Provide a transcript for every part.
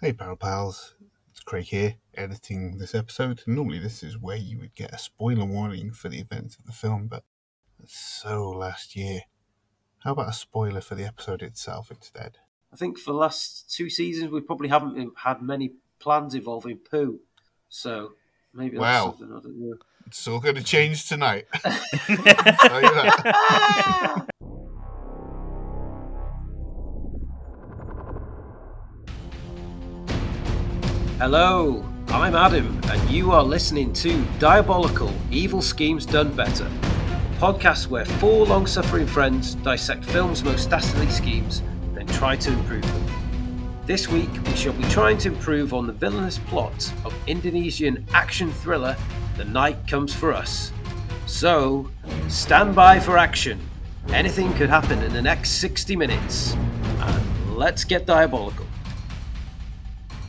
Hey, Peril Pals. It's Craig here, editing this episode. Normally, this is where you would get a spoiler warning for the events of the film, but so last year. How about a spoiler for the episode itself instead? I think for the last two seasons we probably haven't had many plans involving poo, so maybe that's Wow. something I don't know. It's all going to change tonight. Hello, I'm Adam, and you are listening to Diabolical Evil Schemes Done Better, podcast where four long suffering friends dissect film's most dastardly schemes, then try to improve them. This week, we shall be trying to improve on the villainous plot of Indonesian action thriller The Night Comes for Us. So, stand by for action. Anything could happen in the next 60 minutes. And let's get diabolical.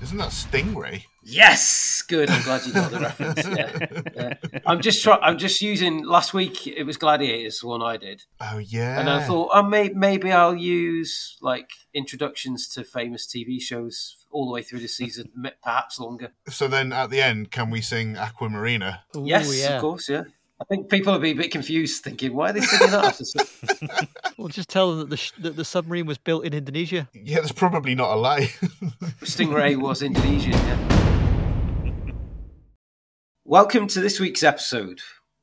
Isn't that Stingray? Yes, good. I'm glad you got the reference. Yeah, yeah. I'm just try- I'm just using. Last week it was Gladiators, the one I did, Oh, yeah. and I thought, oh, may- maybe I'll use like introductions to famous TV shows all the way through the season, perhaps longer. So then at the end, can we sing Aquamarina? Ooh, yes, yeah. of course, yeah. I think people will be a bit confused, thinking, why are they singing that? after Well, just tell them that the, sh- that the submarine was built in Indonesia. Yeah, that's probably not a lie. Stingray was Indonesian. Yeah. Welcome to this week's episode.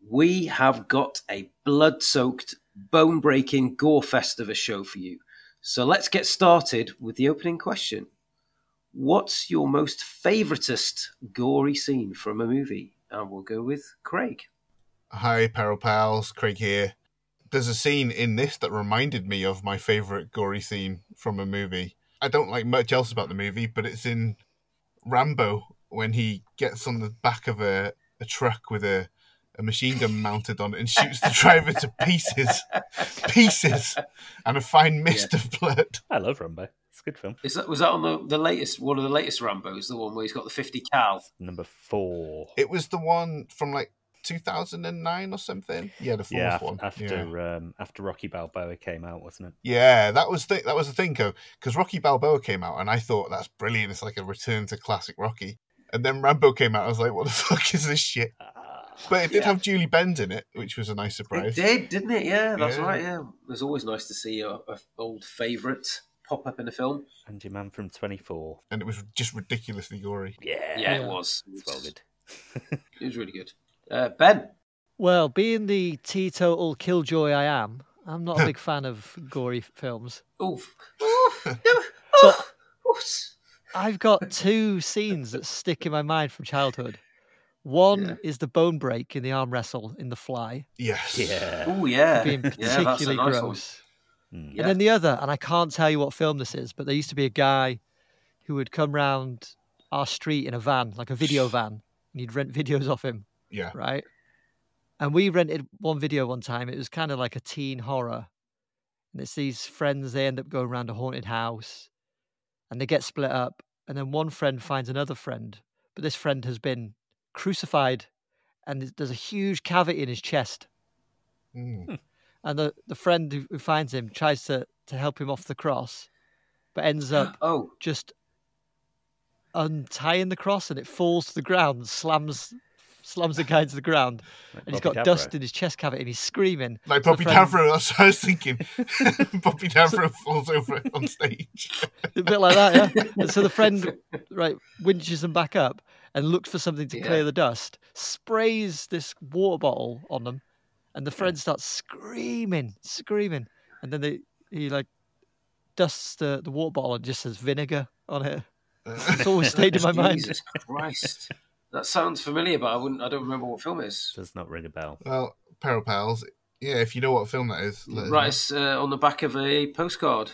We have got a blood soaked, bone breaking gore fest of a show for you. So let's get started with the opening question What's your most favoritist gory scene from a movie? And we'll go with Craig. Hi, Peril Pals. Craig here. There's a scene in this that reminded me of my favourite gory scene from a movie. I don't like much else about the movie, but it's in Rambo when he gets on the back of a, a truck with a, a machine gun mounted on it and shoots the driver to pieces. Pieces. And a fine mist of blood. I love Rambo. It's a good film. Is that was that on the, the latest one of the latest Rambo's, the one where he's got the fifty cal? Number four. It was the one from like 2009 or something. Yeah, the fourth yeah, af- one. after yeah. um, after Rocky Balboa came out, wasn't it? Yeah, that was the, that was the thing, because Rocky Balboa came out, and I thought that's brilliant. It's like a return to classic Rocky. And then Rambo came out. I was like, "What the fuck is this shit?" Ah, But it did Yeah. have Julie Benz in it, which was a nice surprise. It did, didn't it? Yeah, that's Yeah. right. Yeah, it was always nice to see a, a old favourite pop up in a film. and your man from Twenty Four. and it was just ridiculously gory. Yeah, Yeah, it was. it's well good. It was really good. Uh, ben, Well, being the teetotal killjoy I am, I'm not a big fan of gory films. oof. But Oof. I've got two scenes that stick in my mind from childhood. One Yeah. is the bone break in the arm wrestle in The Fly, Yes. Yeah. Oh yeah, being yeah, that's a particularly nice gross. Mm. Yeah. And then the other, and I can't tell you what film this is, but there used to be a guy who would come round our street in a van, like a video van, and you'd rent videos off him. Yeah. right? And we rented one video one time. It was kind of like a teen horror. And it's these friends, they end up going around a haunted house and they get split up. And then one friend finds another friend, but this friend has been crucified and there's- there's a huge cavity in his chest. Mm. And the, the friend who who finds him tries to, to help him off the cross, but ends up Oh, just untying the cross and it falls to the ground, slams slams against the ground, Like and he's got Davro. dust in his chest cavity and he's screaming. Like So the Bobby friend- Davro, that's what I was thinking. Bobby Davro falls over on stage. A bit like that, yeah. and so the friend right winches them back up and looks for something to Yeah. clear the dust, sprays this water bottle on them, and the friend starts screaming, screaming, and then they he like dusts the, the water bottle and just says vinegar on it. It's always stayed in my mind. Jesus Christ, that sounds familiar, but I wouldn't. I don't remember what film it is. Does not ring a bell. well, Peril Pals, yeah, if you know what film that is, let Right, it's uh, on the back of a postcard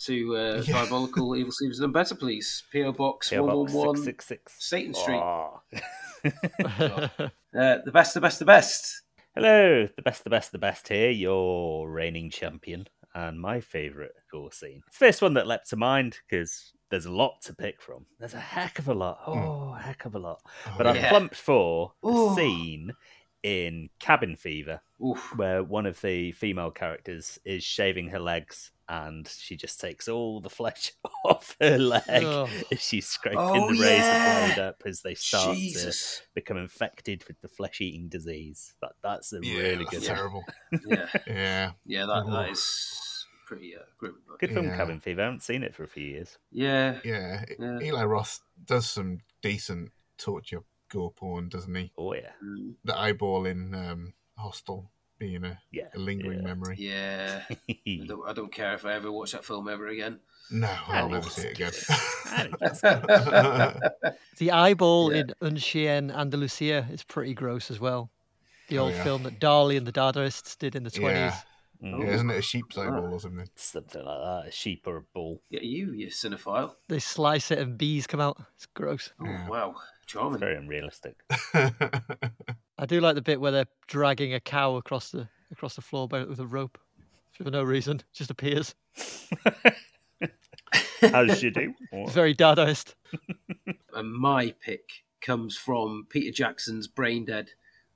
to uh, Yeah. Diabolical Evil Sleeves and Better, please. PO Box PO one Box one one. 666. Satan Street. Oh. Uh, the best, the best, the best. Hello, the best, the best, the best here, your reigning champion, and my favourite gore scene. It's the first one that leapt to mind because there's a lot to pick from. There's a heck of a lot. Hmm. Oh, a heck of a lot. Oh, But yeah. I've plumped for the Ooh. scene in Cabin Fever Oof. where one of the female characters is shaving her legs and she just takes all the flesh off her leg Oh. as she's scraping Oh, the yeah. razor blade up as they start Jesus. to become infected with the flesh-eating disease. That that's a Yeah, really that's good, terrible. Yeah, Yeah. yeah, that, mm-hmm. that is pretty uh, grim. But good film. Yeah. Cabin Fever. I haven't seen it for a few years. yeah, Yeah. Yeah. Eli Roth does some decent torture gore porn, doesn't he? Oh yeah, mm, The eyeball in um, Hostel being a, yeah, a lingering yeah. memory. yeah. I don't, I don't care if I ever watch that film ever again. No, I'll I never see it again. I think it's The eyeball Yeah. in Un Chien Andalusia is pretty gross as well. The Oh, old yeah. film that Dali and the Dadaists did in the 20s. Yeah. Mm, yeah, isn't it a sheep's eyeball or something? something like that. A sheep or a bull. Yeah, you, you cinephile. They slice it and bees come out. It's gross. Oh, Yeah. wow. It's Charming. very unrealistic. I do like the bit where they're dragging a cow across the across the floor by, with a rope for no reason. It just appears. As you do. It's very Dadaist. And my pick comes from Peter Jackson's Brain Dead,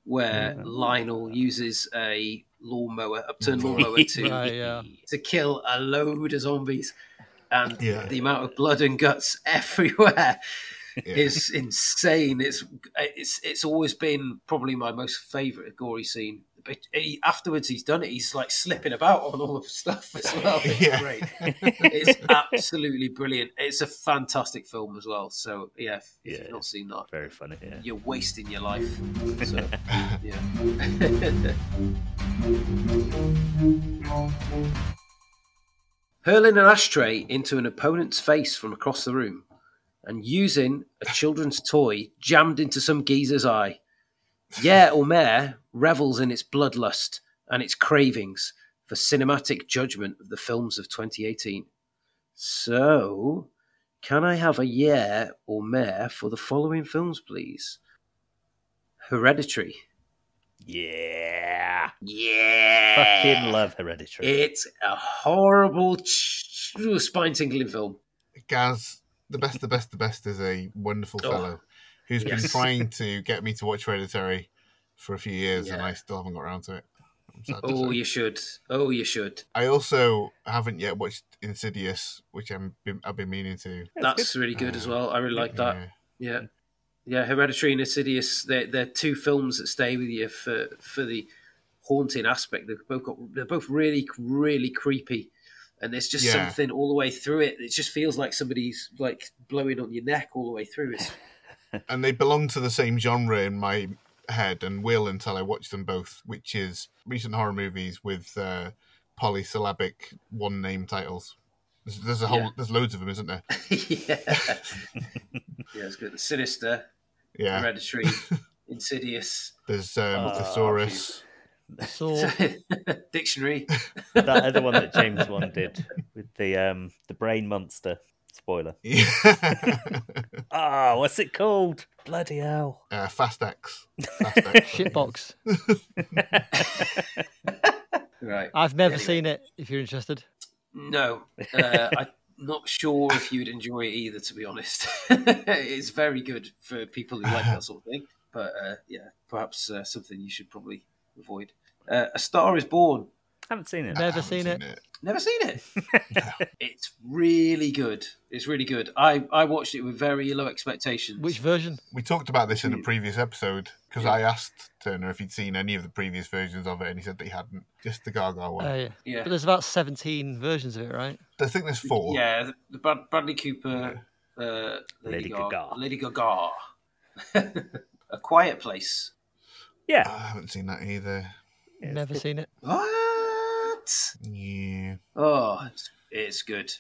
where Lionel uses a lawnmower, upturned lawnmower, to Right, yeah. to kill a load of zombies, and Yeah. the amount of blood and guts everywhere Yeah. is insane. It's it's it's always been probably my most favourite gory scene. But he, afterwards, he's done it. He's like slipping about on all the stuff as well. It's Yeah. great. It's absolutely brilliant. It's a fantastic film as well. So yeah, if, if Yeah. you've not seen that, Very funny. Yeah. you're wasting your life. So yeah. Hurling an ashtray into an opponent's face from across the room and using a children's toy jammed into some geezer's eye. Yeah, Omer revels in its bloodlust and its cravings for cinematic judgment of the films of 2018. So, can I have a yeah or meh for the following films, please? Hereditary. Yeah. Yeah. Fucking love Hereditary. It's a horrible, spine tingling film. Gaz, the best, the best, the best is a wonderful Oh, fellow who's been trying to get me to watch Hereditary for a few years, and I still haven't got around to it. I'm to Oh, you should. Oh, you should. I also haven't yet watched Insidious, which I'm been, I've been meaning to. That's really good as uh, well. I really like that. Yeah. Yeah, yeah. Hereditary and Insidious. They're, they're two films that stay with you for for the haunting aspect. They've both got. They're both really, really creepy, and there's just Yeah. something all the way through it. It just feels like somebody's like blowing on your neck all the way through. It's and they belong to the same genre in my head and will until I watch them both, which is recent horror movies with uh, polysyllabic one name titles. There's, there's a whole, Yeah. there's loads of them, isn't there? yeah, yeah. It's good. The Sinister, Yeah. Hereditary, Insidious, There's um, Oh, Thesaurus. So Dictionary. that other one that James one did with the um the brain monster. Spoiler. Yeah. Ah, what's it called? Bloody hell. uh, Fast X. Fast X. shitbox. Right. I've never Anyway. seen it. If you're interested, No, uh, I'm not sure if you'd enjoy it either. To be honest, it's very good for people who like that sort of thing. But uh, yeah, perhaps uh, something you should probably avoid. Uh, a Star Is Born. Haven't seen it. Never I haven't seen it. Never seen it. It's really good. It's really good. I, I watched it with very low expectations. which version? We talked about this in a Hmm. previous episode because Yeah. I asked Turner if he'd seen any of the previous versions of it, and he said that he hadn't. Just the Gaga one. Uh, yeah. yeah, But there's about 17 versions of it, right? I think there's four. yeah, the, the Brad, Bradley Cooper, uh, Lady, Lady Gaga, Gaga. Lady Gaga, A Quiet Place. Yeah. I haven't seen that either. Never seen it. What? Yeah. Oh, it's, it's good.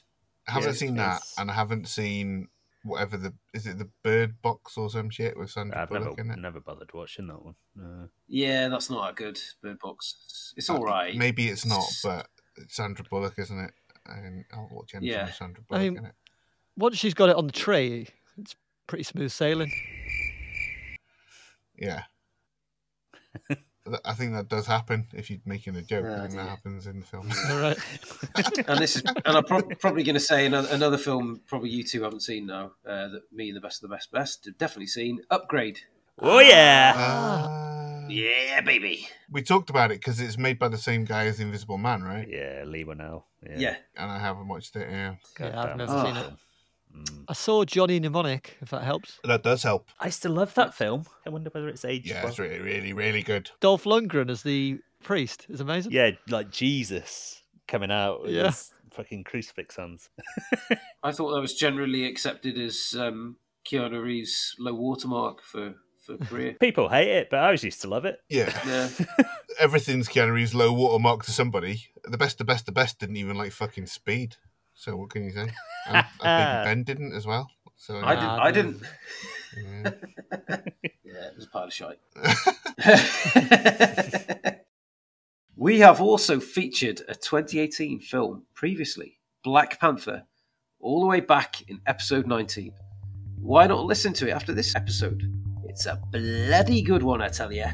I haven't Yeah, seen that, it's- and I haven't seen whatever the is it the Bird Box or some shit with Sandra I've never Bullock in it. never bothered watching that one. Uh, Yeah, that's not that good. Bird Box. It's Uh, all right. Maybe it's not, but it's Sandra Bullock, isn't it? And I'll watch anything Yeah. with Sandra Bullock mean- in it. Once she's got it on the tray, it's pretty smooth sailing. Yeah. Th- I think that does happen if you're making a joke. Oh, I think that happens in the film. All right. and this is, and I'm pro- probably going to say another, another film. Probably you two haven't seen now. Uh, that me, and the best of the best, best. have Definitely seen Upgrade. oh yeah. Uh, Yeah, baby. We talked about it because it's made by the same guy as Invisible Man, right? Yeah, Leigh Whannell. Yeah. Yeah. And I haven't watched it. Yeah, Yeah, I've never Oh. seen it. Film. Mm. I saw Johnny Mnemonic, if that helps. that does help. I still love that film. I wonder whether it's aged Yeah, well. it's really, really, really good. Dolph Lundgren as the priest is amazing. Yeah, like Jesus coming out with Yeah. his fucking crucifix hands. I thought that was generally accepted as um, Keanu Reeves' low watermark for, for career. People hate it, but I always used to love it. Yeah, yeah. everything's Keanu Reeves' low watermark to somebody. The best, the best, the best didn't even like fucking Speed. So what can you say? And I think uh, Ben didn't as well. So I yeah. didn't. I didn't. Yeah. Yeah, it was a pile of shite. we have also featured a 2018 film previously, Black Panther, all the way back in episode 19. Why not listen to it after this episode? It's a bloody good one, I tell ya.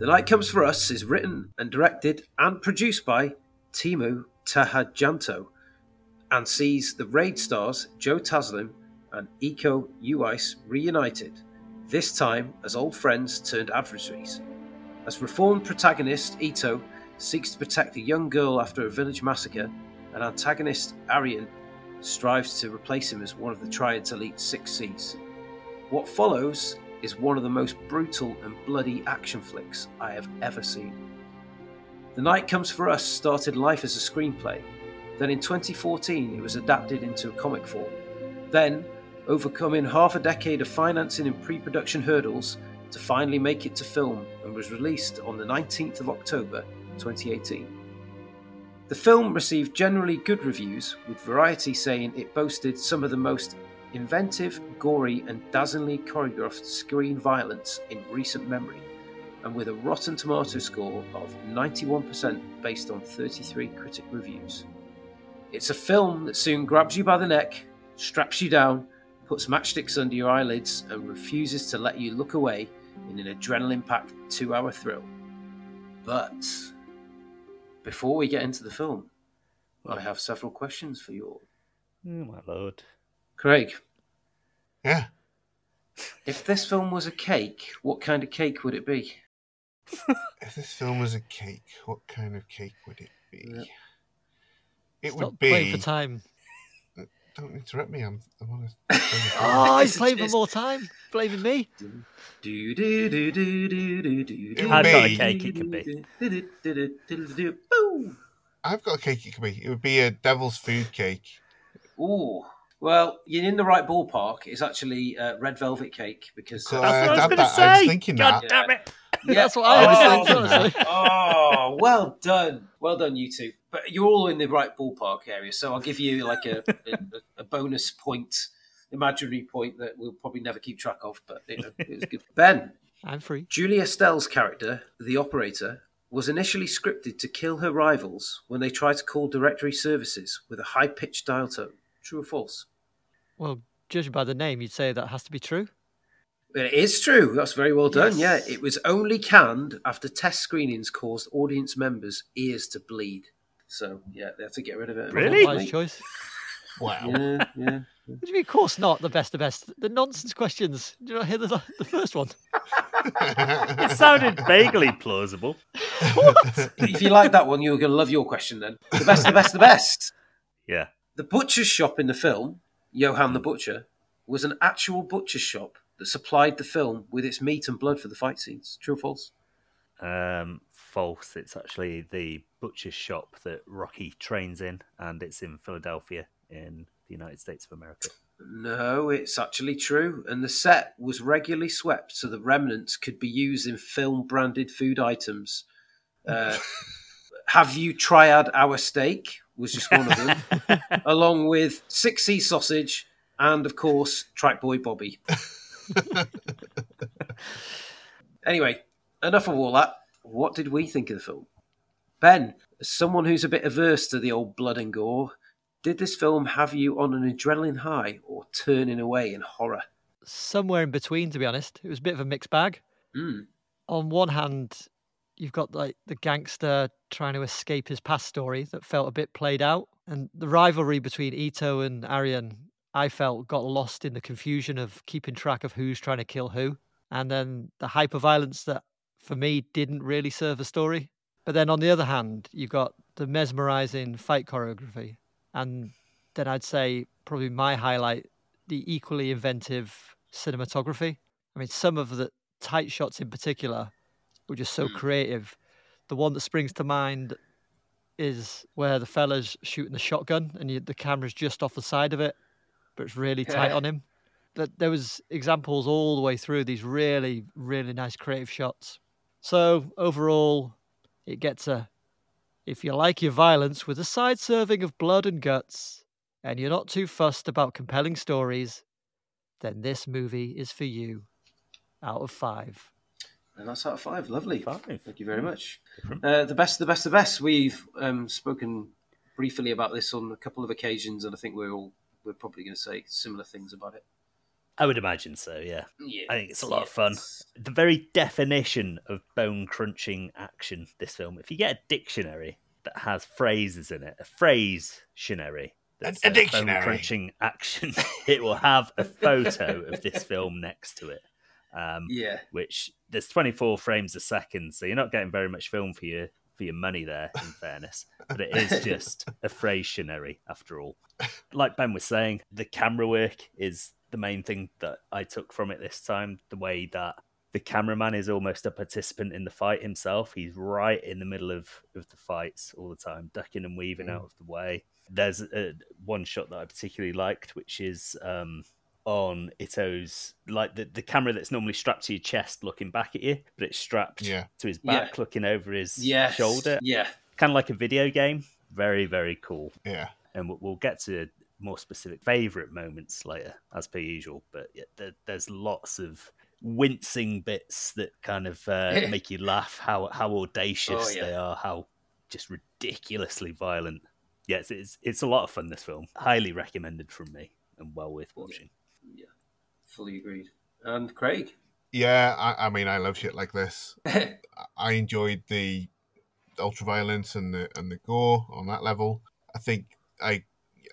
The Night Comes For Us is written and directed and produced by Timo Tjahjanto and sees the raid stars Joe Taslim and Iko Uwais reunited, this time as old friends turned adversaries. As reformed protagonist Ito seeks to protect a young girl after a village massacre, and antagonist Arian strives to replace him as one of the Triad's elite Six Seas. What follows is one of the most brutal and bloody action flicks I have ever seen. The Night Comes For Us started life as a screenplay then in 2014, it was adapted into a comic form. Then, overcoming half a decade of financing and pre production hurdles to finally make it to film and was released on the 19th of October 2018. The film received generally good reviews, with Variety saying it boasted some of the most inventive, gory, and dazzlingly choreographed screen violence in recent memory, and with a Rotten Tomato score of 91% based on 33 critic reviews. It's a film that soon grabs you by the neck, straps you down, puts matchsticks under your eyelids, and refuses to let you look away in an adrenaline packed two hour thrill. But before we get into the film, I have several questions for you all. Oh my lord. Craig, yeah. if this film was a cake, what kind of cake would it be? If this film was a cake, what kind of cake would it be? Yeah. It Stop would be. playing for time. Don't interrupt me. I'm. I want to. Oh, he's playing for more time. Blaming me. Do do do do do do do do. I've got a cake it could be. do, do, do, do, do, do, do. Boom. I've got a cake. It could be. It would be a devil's food cake. Ooh. Well, you're in the right ballpark. It's actually uh, red velvet cake because. Uh, That's what I was going to that. I was say. thinking God that. damn it. yeah. That's what I was Oh, thinking, oh, well done, well done, you two. But you're all in the right ballpark area, so I'll give you like a, a, a bonus point, imaginary point that we'll probably never keep track of. But you know, it was good. Ben, I'm free. Julie Estelle's character, the operator, was initially scripted to kill her rivals when they tried to call directory services with a high pitched dial tone. True or false? Well, judging by the name, you'd say that has to be true. It is true. That's very well done. Yes. Yeah, it was only canned after test screenings caused audience members' ears to bleed. So yeah, they had to get rid of it. Really? Wise choice. Wow. Yeah, yeah. What do you mean, of course not, the best of best? The nonsense questions. Did you not hear the, the first one? It sounded vaguely plausible. what? if you like that one, you're going to love your question then. The best, the best, the best. Yeah. The butcher's shop in the film, Johann the Butcher, was an actual butcher's shop that supplied the film with its meat and blood for the fight scenes. True or false? Um, false. It's actually the butcher's shop that Rocky trains in, and it's in Philadelphia in the United States of America. No, it's actually true. And the set was regularly swept so the remnants could be used in film branded food items. Uh, have you triad our steak? Was just one of them, along with six C sausage and, of course, Track Boy Bobby. anyway, enough of all that. What did we think of the film? Ben, as someone who's a bit averse to the old blood and gore, did this film have you on an adrenaline high or turning away in horror? Somewhere in between, to be honest. It was a bit of a mixed bag. Mm. On one hand, you've got like the gangster trying to escape his past story that felt a bit played out, and the rivalry between Ito and Arian I felt got lost in the confusion of keeping track of who's trying to kill who. And then the hyper violence that for me didn't really serve a story. But then on the other hand, you've got the mesmerizing fight choreography. And then I'd say probably my highlight, the equally inventive cinematography. I mean, some of the tight shots in particular were just so Mm. creative. The one that springs to mind is where the fella's shooting the shotgun and you, the camera's just off the side of it, but it's really tight on him. That there was examples all the way through these really, really nice creative shots. So overall, it gets a if you like your violence with a side serving of blood and guts, and you're not too fussed about compelling stories, then this movie is for you. Out of five. And that's out of five. Lovely. Five. Thank you very much. Uh, the best, the best, the best. We've um, spoken briefly about this on a couple of occasions, and I think we're all we're probably going to say similar things about it. I would imagine so, yeah. Yeah, I think it's a lot of fun. The very definition of bone crunching action, this film. If you get a dictionary that has phrases in it, a phrase dictionary, that A- a dictionary. bone crunching action, it will have a photo of this film next to it. Um, Yeah, which there's 24 frames a second, so you're not getting very much film for your for your money there. In fairness, but it is just a phrasionary after all. Like Ben was saying, the camera work is the main thing that I took from it this time. The way that the cameraman is almost a participant in the fight himself. He's right in the middle of, of the fights all the time, ducking and weaving Mm. out of the way. There's a, one shot that I particularly liked, which is um, on Ito's like the, the camera that's normally strapped to your chest looking back at you, but it's strapped Yeah. to his Yeah. back looking over his yes, shoulder. Yeah, Kind of like a video game. Very, very cool. Yeah. And we'll, we'll get to more specific favourite moments later, as per usual. But yeah, there, there's lots of wincing bits that kind of uh, make you laugh how, how audacious Oh, yeah. they are, how just ridiculously violent. Yes, it's, it's, it's a lot of fun, this film. Highly recommended from me and well worth watching. Yeah, fully agreed. And Craig, Yeah, I, I mean, I love shit like this. I- I enjoyed the ultra violence and the and the gore on that level. I think I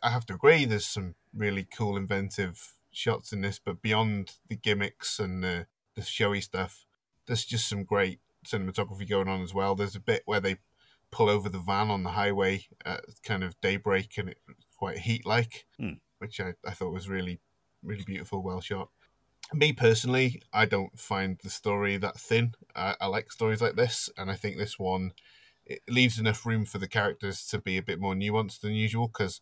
I have to agree. There's some really cool, inventive shots in this, but beyond the gimmicks and the the showy stuff, there's just some great cinematography going on as well. There's a bit where they pull over the van on the highway at kind of daybreak, and it's quite heat like, Hmm. which I, I thought was really really beautiful, well shot me personally, I don't find the story that thin. I, I like stories like this, and I think this one it leaves enough room for the characters to be a bit more nuanced than usual because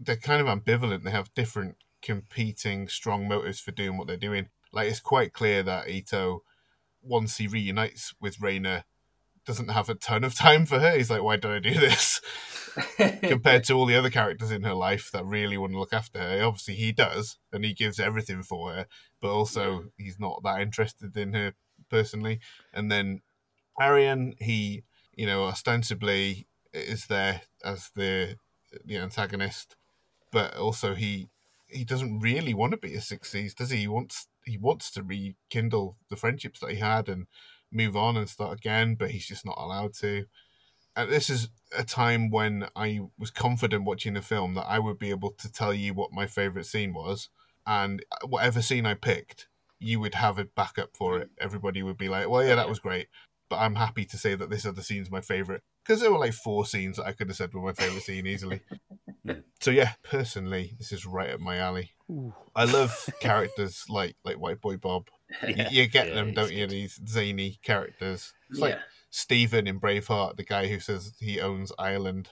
they're kind of ambivalent. They have different competing strong motives for doing what they're doing. Like it's quite clear that Ito, once he reunites with Reina, doesn't have a ton of time for her. He's like, why don't I do this? compared to all the other characters in her life that really want to look after her. Obviously, he does, and he gives everything for her, but also he's not that interested in her personally. And then Arian, he, you know, ostensibly is there as the the antagonist, but also he he doesn't really want to be a Six Seas, does he? He wants he wants to rekindle the friendships that he had and move on and start again, but he's just not allowed to. And this is a time when I was confident watching the film that I would be able to tell you what my favorite scene was, and whatever scene I picked, you would have a backup for it. Everybody would be like, "Well, yeah, that was great," but I'm happy to say that this other scene's my favorite because there were like four scenes that I could have said were my favorite scene easily. so yeah, personally, this is right up my alley. Ooh. I love characters like like White Boy Bob. You, Yeah. you get Yeah, them, don't you? These zany characters. It's yeah, like Stephen in Braveheart, the guy who says he owns Ireland.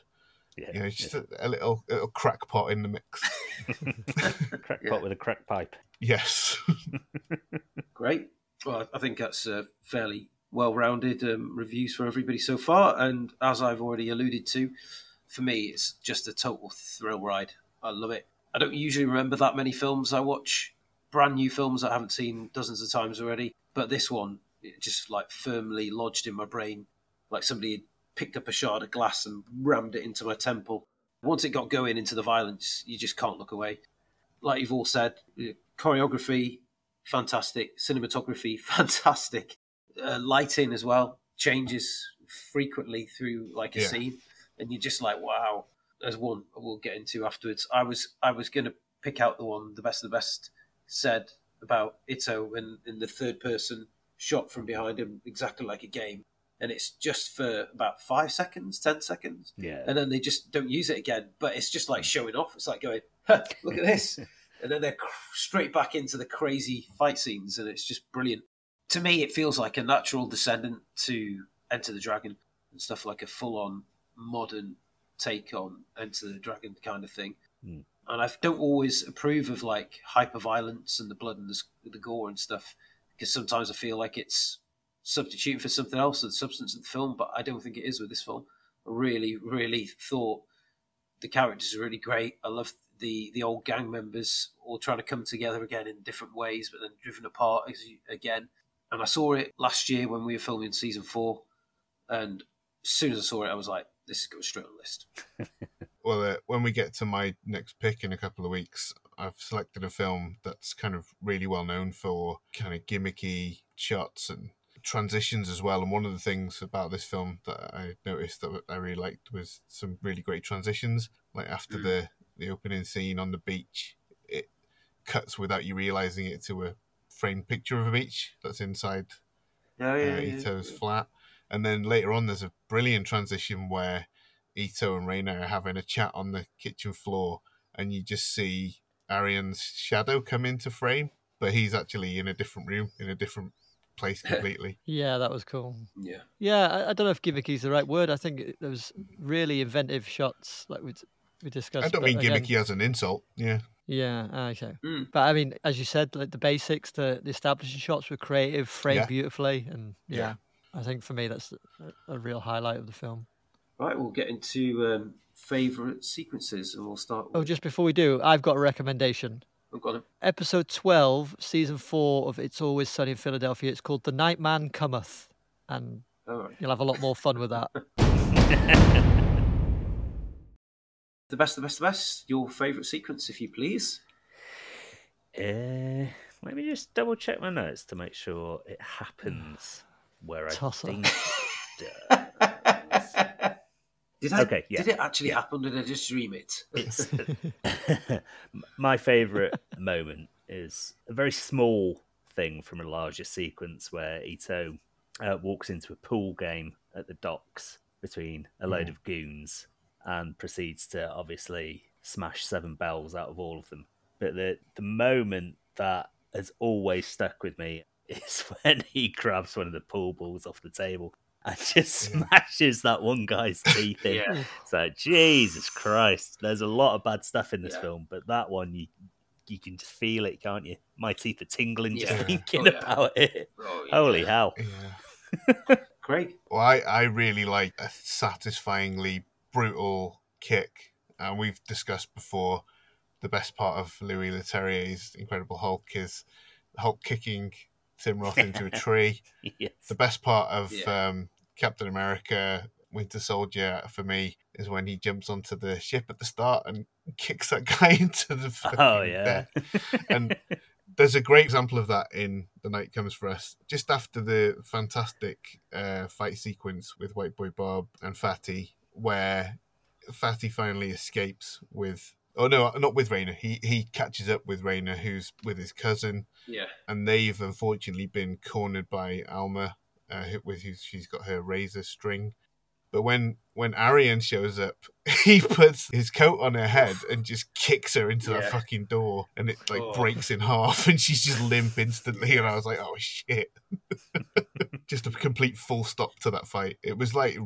Yeah, You know, he's just a, a little little crackpot in the mix. crackpot Yeah. with a crack pipe. yes. great. Well, I think that's uh, fairly well-rounded um, reviews for everybody so far. And as I've already alluded to, for me, it's just a total thrill ride. I love it. I don't usually remember that many films I watch, brand new films I haven't seen dozens of times already. But this one, it just like firmly lodged in my brain, like somebody had picked up a shard of glass and rammed it into my temple. Once it got going into the violence, you just can't look away. Like you've all said, choreography, fantastic. Cinematography, fantastic. Uh, lighting as well changes frequently through like a Yeah. scene, and you're just like, wow. There's one we'll get into afterwards. I was I was going to pick out the one the best of the best said about Ito in, in the third person shot from behind him, exactly like a game. And it's just for about five seconds, ten seconds, Yeah. and then they just don't use it again. But it's just like showing off. It's like going, look at this, and then they're cr- straight back into the crazy fight scenes, and it's just brilliant. To me, it feels like a natural descendant to Enter the Dragon and stuff like a full-on modern take on Enter the Dragon kind of thing. Hmm. And I don't always approve of like hyper violence and the blood and the, the gore and stuff because sometimes I feel like it's substituting for something else, the substance of the film. But I don't think it is with this film. I really, really thought the characters are really great. I love the the old gang members all trying to come together again in different ways, but then driven apart again. And I saw it last year when we were filming season four, and as soon as I saw it, I was like, "This is going straight on the list." Well, uh, when we get to my next pick in a couple of weeks, I've selected a film that's kind of really well known for kind of gimmicky shots and transitions as well. And one of the things about this film that I noticed that I really liked was some really great transitions. Like after Mm. the the opening scene on the beach, it cuts without you realizing it to a framed picture of a beach that's inside Oh, uh, Ito's flat. And then later on, there's a brilliant transition where Ito and Reina are having a chat on the kitchen floor, and you just see Arian's shadow come into frame, but he's actually in a different room, in a different place completely. Yeah, that was cool. Yeah. Yeah, I, I don't know if gimmicky is the right word. I think it, there was really inventive shots, like we we discussed. I don't but mean again- gimmicky as an insult. Yeah, Yeah, ah, okay. Mm. But I mean, as you said, like the basics, the, the establishing shots were creative, framed Yeah. beautifully, and yeah, Yeah. I think for me that's a, a real highlight of the film. Right, we'll get into um, favourite sequences, and we'll start. Oh, just before we do, I've got a recommendation. I've got it. Episode twelve, season four of It's Always Sunny in Philadelphia. It's called "The Night Man Cometh," and right. you'll have a lot more fun with that. The best, the best, the best. Your favourite sequence, if you please. Uh, let me just double check my notes to make sure it happens where I Tosser. think. it does. Did I? Okay, yeah. Did it actually happen? Did I just dream it? My favorite moment is a very small thing from a larger sequence where Ito uh, walks into a pool game at the docks between a load of goons and proceeds to obviously smash seven bells out of all of them. But the the moment that has always stuck with me is when he grabs one of the pool balls off the table and just Yeah. smashes that one guy's teeth in. Yeah. It's like Jesus Christ. There's a lot of bad stuff in this Yeah. film, but that one you you can just feel it, can't you? My teeth are tingling just Yeah. thinking Oh, yeah. about it. Oh, yeah. Holy hell! yeah. Craig. Well, I, I really like a satisfyingly brutal kick. And we've discussed before the best part of Louis Leterrier's Incredible Hulk is Hulk kicking Tim Roth into a tree. Yes. The best part of Yeah. um, Captain America Winter Soldier for me is when he jumps onto the ship at the start and kicks that guy into the Oh yeah. deck. And there's a great example of that in The Night Comes for Us. Just after the fantastic uh, fight sequence with White Boy Bob and Fatty, where Fatty finally escapes with. Oh no, not with Reina. He he catches up with Reina, who's with his cousin, Yeah. and they've unfortunately been cornered by Alma, uh, with who she's got her razor string. But when when Arian shows up, he puts his coat on her head and just kicks her into that fucking door, and it like Oh. breaks in half, and she's just limp instantly. And I was like, oh shit! just a complete full stop to that fight. It was like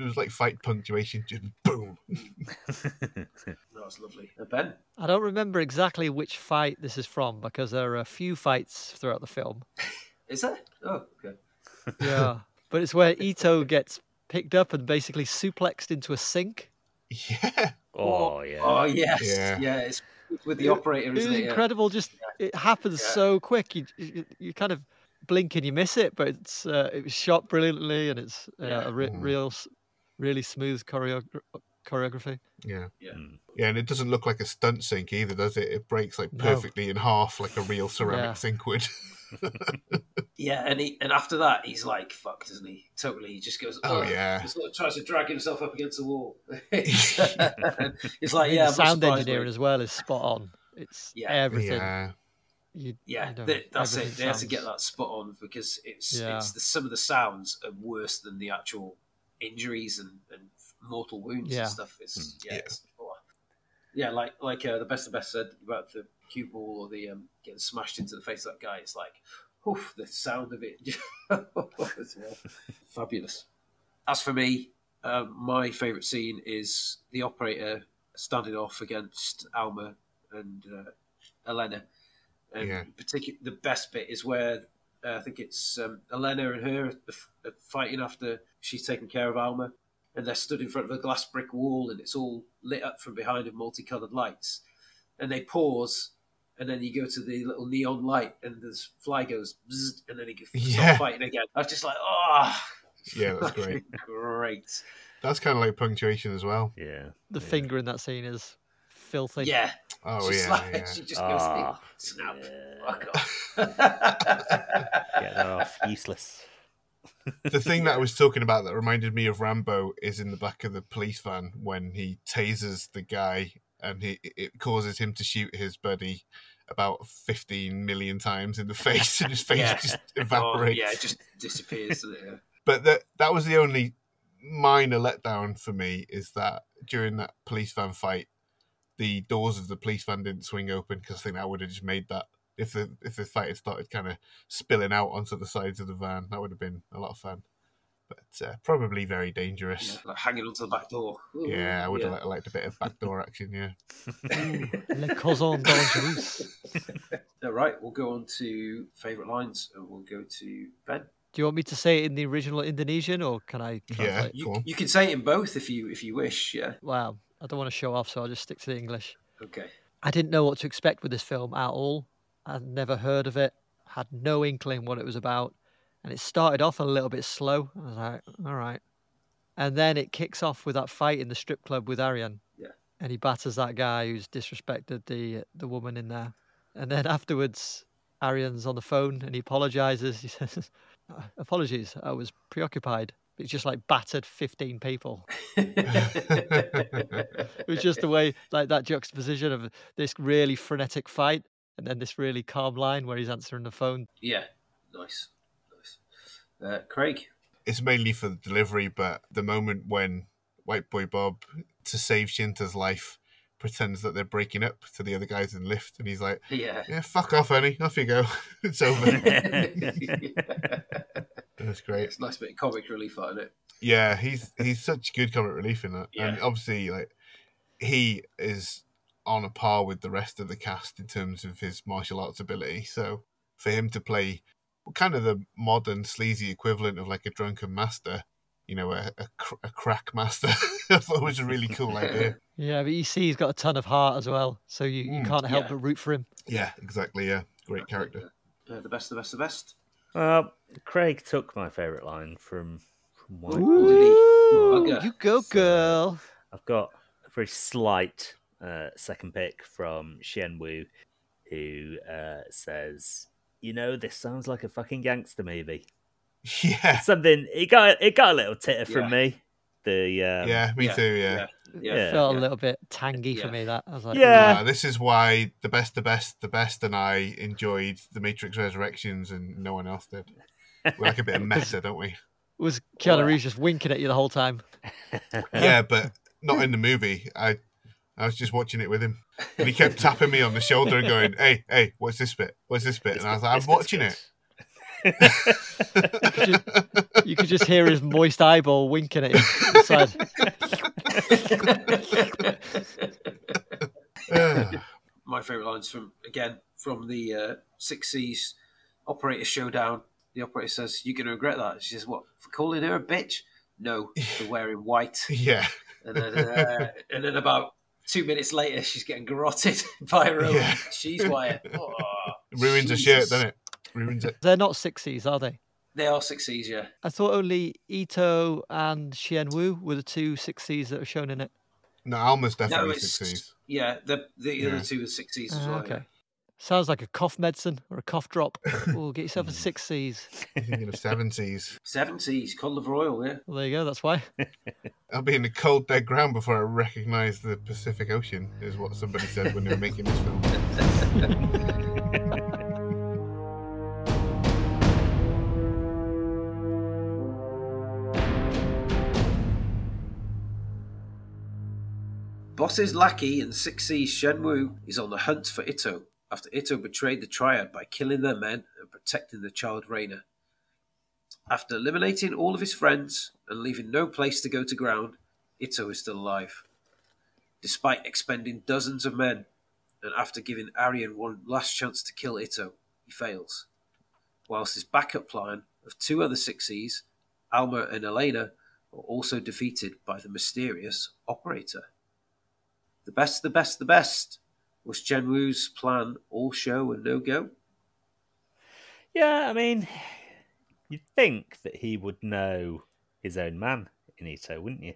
it was like fight punctuation, just boom. That was lovely. Uh, ben. I don't remember exactly which fight this is from because there are a few fights throughout the film. Is that? Oh, okay. Yeah, but it's where Ito gets picked up and basically suplexed into a sink. Yeah, oh yeah. Oh yes. Yeah. Yeah. it's with the operator, It was isn't it? Yeah. incredible. Just it happens Yeah. so quick. You, you you kind of blink and you miss it, but it's uh, it was shot brilliantly and it's uh, Yeah. a re- Mm. real, s- really smooth choreo- choreography. yeah, Yeah. Mm. yeah, and it doesn't look like a stunt sink either, does it? It breaks like No. perfectly in half, like a real ceramic Yeah. sink would. Yeah, and he and after that he's like fuck, doesn't he? Totally, he just goes. Oh, "Ugh," yeah. Just like tries to drag himself up against the wall. it's, it's I like mean, yeah, the I'm sound engineering as well is spot on. It's Yeah. everything. Yeah. You, Yeah, you they, that's it. everything They had to get that spot on because it's Yeah. it's the, some of the sounds are worse than the actual injuries and, and mortal wounds Yeah. and stuff. It's Mm, yeah, yeah. It's, yeah, like like uh, the best of best said about the cue ball or the um, getting smashed into the face of that guy. It's like, oof, the sound of it, fabulous. As for me, um, my favourite scene is the operator standing off against Alma and uh, Elena. And Yeah. particularly the best bit is where uh, I think it's um, Elena and her are, fighting after she's taken care of Alma, and they're stood in front of a glass brick wall, and it's all lit up from behind with multicolored lights. And they pause, and then you go to the little neon light, and the fly goes, bzzzt, and then he start Yeah. fighting again. I was just like, oh, Yeah, that's great. great. That's kind of like punctuation as well. Yeah. The yeah. finger in that scene is filthy. Yeah, Oh she's yeah, like, yeah. she just goes, Ah, snap, yeah. fuck off. Get that off. Useless. the thing that I was talking about that reminded me of Rambo is in the back of the police van when he tases the guy and he it causes him to shoot his buddy about 15 million times in the face and his face Yeah. just Oh, evaporates. yeah, it just disappears. it? Yeah. But that that was the only minor letdown for me is that during that police van fight, the doors of the police van didn't swing open because I think that would have just made that if the if the fight had started kind of spilling out onto the sides of the van, that would have been a lot of fun. But uh, probably very dangerous. Yeah, like hanging onto the back door. Ooh, Yeah, I would have yeah. li- liked a bit of backdoor action. Yeah, Le Causon Dangerous. All right, we'll go on to favourite lines, and we'll go to Ben. Do you want me to say it in the original Indonesian or can I Yeah. translate? You, you can say it in both if you if you wish. Yeah. Wow, I don't want to show off, so I'll just stick to the English. Okay. I didn't know what to expect with this film at all. I'd never heard of it, had no inkling what it was about. And it started off a little bit slow. I was like, all right. And then it kicks off with that fight in the strip club with Arian. Yeah. And he batters that guy who's disrespected the the woman in there. And then afterwards, Arian's on the phone and he apologizes. He says, "Uh, Apologies, I was preoccupied. It's just like battered 15 people. It was just the way, like that juxtaposition of this really frenetic fight and then this really calm line where he's answering the phone. yeah. Nice. Nice. Uh, Craig. it's mainly for the delivery, but the moment when White Boy Bob, to save Shinta's life, pretends that they're breaking up to the other guys in lift, and he's like, Yeah. "Yeah, fuck off, honey, off you go, it's over." That's great. It's a nice bit of comic relief on it. Yeah, he's he's such good comic relief in that, and obviously, like he is on a par with the rest of the cast in terms of his martial arts ability. So for him to play kind of the modern sleazy equivalent of like a drunken master, you know, a, a, cr- a crack master, I thought was a really cool idea. Yeah, but you see he's got a ton of heart as well. So you, you Mm, can't help yeah. but root for him. Yeah, exactly. Yeah, great character. Uh, the best, the best, the best. Well, Craig took my favourite line from from White Ooh. Boy. Ooh, you go, So- girl. I've got a very slight uh, second pick from Chien Wu, who uh, says, "You know, this sounds like a fucking gangster movie." Yeah, Something it got it got a little titter Yeah. from me. The um, yeah, me yeah, too. Yeah. Yeah. Yeah. Yeah. Felt yeah. a little bit tangy for me. That I was like, Yeah. This is why the best, the best, the best, and I enjoyed the Matrix Resurrections, and no one else did. We're like a bit of meta, don't we? was Keanu Well, Reeves just winking at you the whole time? Yeah, but not in the movie. I I was just watching it with him, and he kept tapping me on the shoulder and going, "Hey, hey, what's this bit? What's this bit?" And I was like, "I'm watching it." You could just hear his moist eyeball winking at you inside. My favourite lines from again from the uh, Six Seas operator showdown. The operator says, "You're going to regret that." She says, "What for calling her a bitch?" No, for wearing white. yeah, And then, uh, and then about two minutes later, she's getting garroted by her own Yeah. cheese wire. Oh, ruins a shirt, doesn't it? Ruins it. They're not Six Seas, are they? They are Six Seas, yeah. I thought only Ito and Chien Wu were the two Six Seas that were shown in it. No, Alma's definitely it's Six Seas. yeah. The the Yeah. other two were Six Seas as Ah, well. okay. Sounds like a cough medicine or a cough drop. Oh, get yourself a six C's. You're thinking of seven seas. Seven seas, cod liver oil, yeah. Well, there you go. That's why. I'll be in the cold, dead ground before I recognise the Pacific Ocean, is what somebody said when they were making this film. Boss's lackey and Six Seas Chien Wu is on the hunt for Ito after Ito betrayed the Triad by killing their men and protecting the child Reina. After eliminating all of his friends and leaving no place to go to ground, Ito is still alive. Despite expending dozens of men, and after giving Arian one last chance to kill Ito, he fails. Whilst his backup plan of two other Six Seas, Alma and Elena, are also defeated by the mysterious Operator. The best, the best, the best. Was Chien Wu's plan all show and no go? Yeah, I mean, you'd think that he would know his own man in Ito, wouldn't you?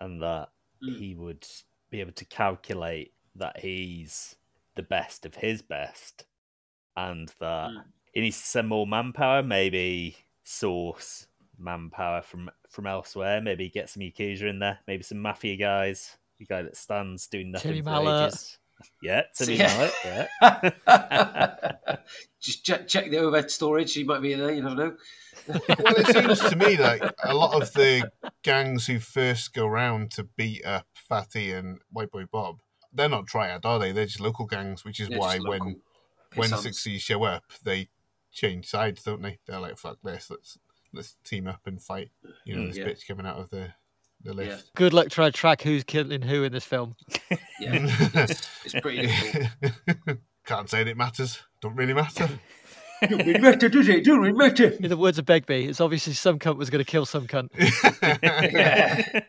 And that Mm. he would be able to calculate that he's the best of his best, and that Mm. he needs some more manpower, maybe source manpower from from elsewhere, maybe get some Yakuza in there, maybe some mafia guys, the guy that stands doing nothing Timmy for Mallet. ages. Yeah, Timmy Yeah. Mallet, yeah. Just check, check the overhead storage. He might be in there. You never know. well, it seems to me like a lot of the gangs who first go round to beat up Fatty and White Boy Bob, they're not triad, are they? They're just local gangs, which is They're why when local when pissants. Six show up, they change sides, don't they? They're like, "Fuck this, let's let's team up and fight." You know, Mm, this yeah. bitch coming out of the the lift. Good luck trying to track who's killing who in this film. Yeah, it's, it's pretty difficult. Can't say that it matters. Don't really matter. Don't really matter, does it? Don't really matter. In the words of Begbie, it's obviously some cunt was going to kill some cunt. Yeah.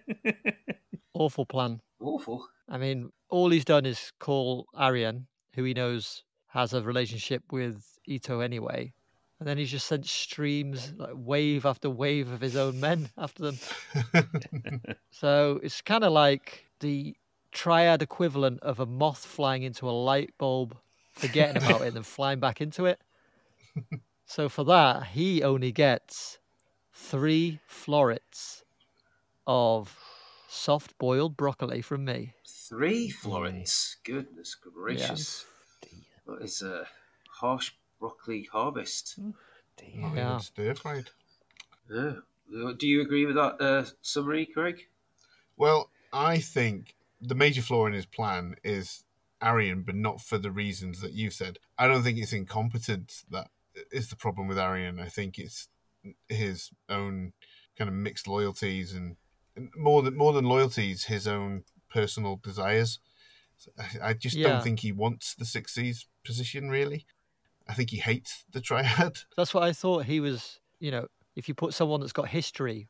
Awful plan. Awful. I mean, all he's done is call Arian, who he knows has a relationship with Ito anyway. And then he's just sent streams, like wave after wave of his own men after them. So it's kind of like the triad equivalent of a moth flying into a light bulb, forgetting about it, and then flying back into it. So for that, he only gets three florets of soft boiled broccoli from me. Three florets. Goodness gracious. That is a harsh broccoli harvest. Oh, Yeah. yeah, stir fried. Yeah. Do you agree with that uh, summary, Craig? Well, I think the major flaw in his plan is Arian, but not for the reasons that you said. I don't think it's incompetence that is the problem with Arian. I think it's his own kind of mixed loyalties and, and more than more than loyalties, his own personal desires. I, I just Yeah. don't think he wants the Six Seas position really. I think he hates the triad. That's what I thought. He was, you know, if you put someone that's got history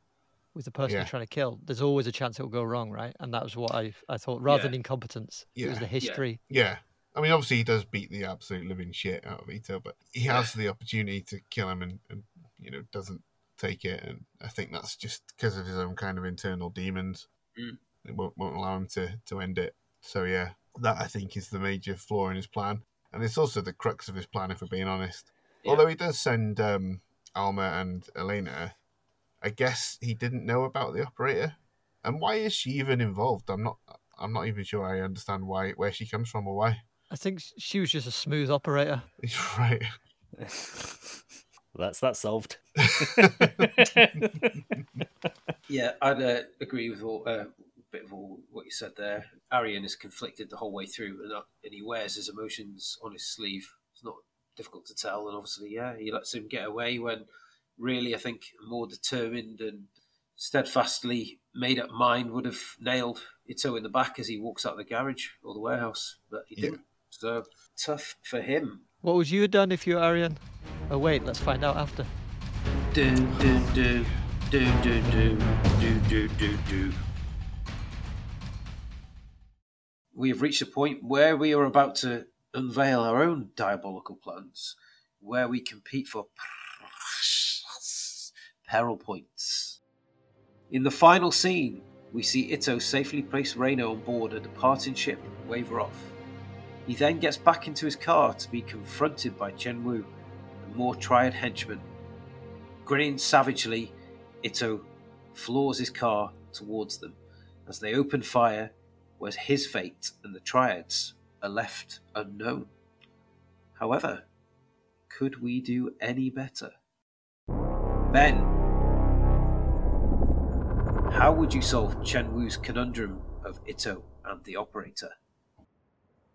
with the person Yeah. you're trying to kill, there's always a chance it will go wrong, right? And that was what I I thought. Rather Yeah. than incompetence, it was the history. Yeah. I mean, obviously, he does beat the absolute living shit out of Ito, but he has the opportunity to kill him and, and, you know, doesn't take it. And I think that's just because of his own kind of internal demons. Mm. It won't, won't allow him to, to end it. So, yeah, that I think is the major flaw in his plan. And it's also the crux of his plan, if we're being honest. Yeah. Although he does send um, Alma and Elena, I guess he didn't know about the operator. And why is she even involved? I'm not. I'm not even sure I understand why where she comes from or why. I think she was just a smooth operator. right. That's that solved. Yeah, I'd uh, agree with all, uh, a bit of all what you said there. Arian is conflicted the whole way through, and, uh, and he wears his emotions on his sleeve. It's not difficult to tell, and obviously, yeah, he lets him get away when really, I think, a more determined and steadfastly made up mind would have nailed Ito in the back as he walks out of the garage or the warehouse, but he Yeah. didn't. So tough for him. What would you have done if you were Arian? Oh wait, let's find out after. Do do do do do do do do do do. We have reached a point where we are about to unveil our own diabolical plans, where we compete for peril points. In the final scene, we see Ito safely place Reina on board a departing ship and wave her off. He then gets back into his car to be confronted by Chien Wu and more triad henchmen. Grinning savagely, Ito floors his car towards them as they open fire, whereas his fate and the triads are left unknown. However, could we do any better? Ben, how would you solve Chien Wu's conundrum of Ito and the operator?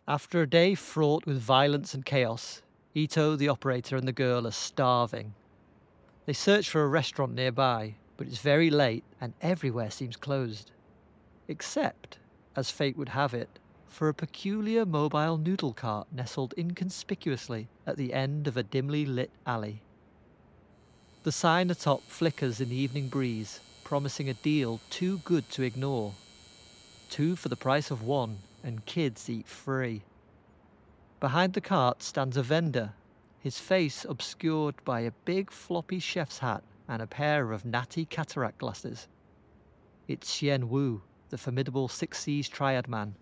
After a day fraught with violence and chaos, Ito, the operator, and the girl are starving. They search for a restaurant nearby, but it's very late and everywhere seems closed. Except, as fate would have it, for a peculiar mobile noodle cart nestled inconspicuously at the end of a dimly lit alley. The sign atop flickers in the evening breeze, promising a deal too good to ignore. Two for the price of one, and kids eat free. Behind the cart stands a vendor, his face obscured by a big floppy chef's hat and a pair of natty cataract glasses. It's Chien Wu, the formidable Six Seas Triad man,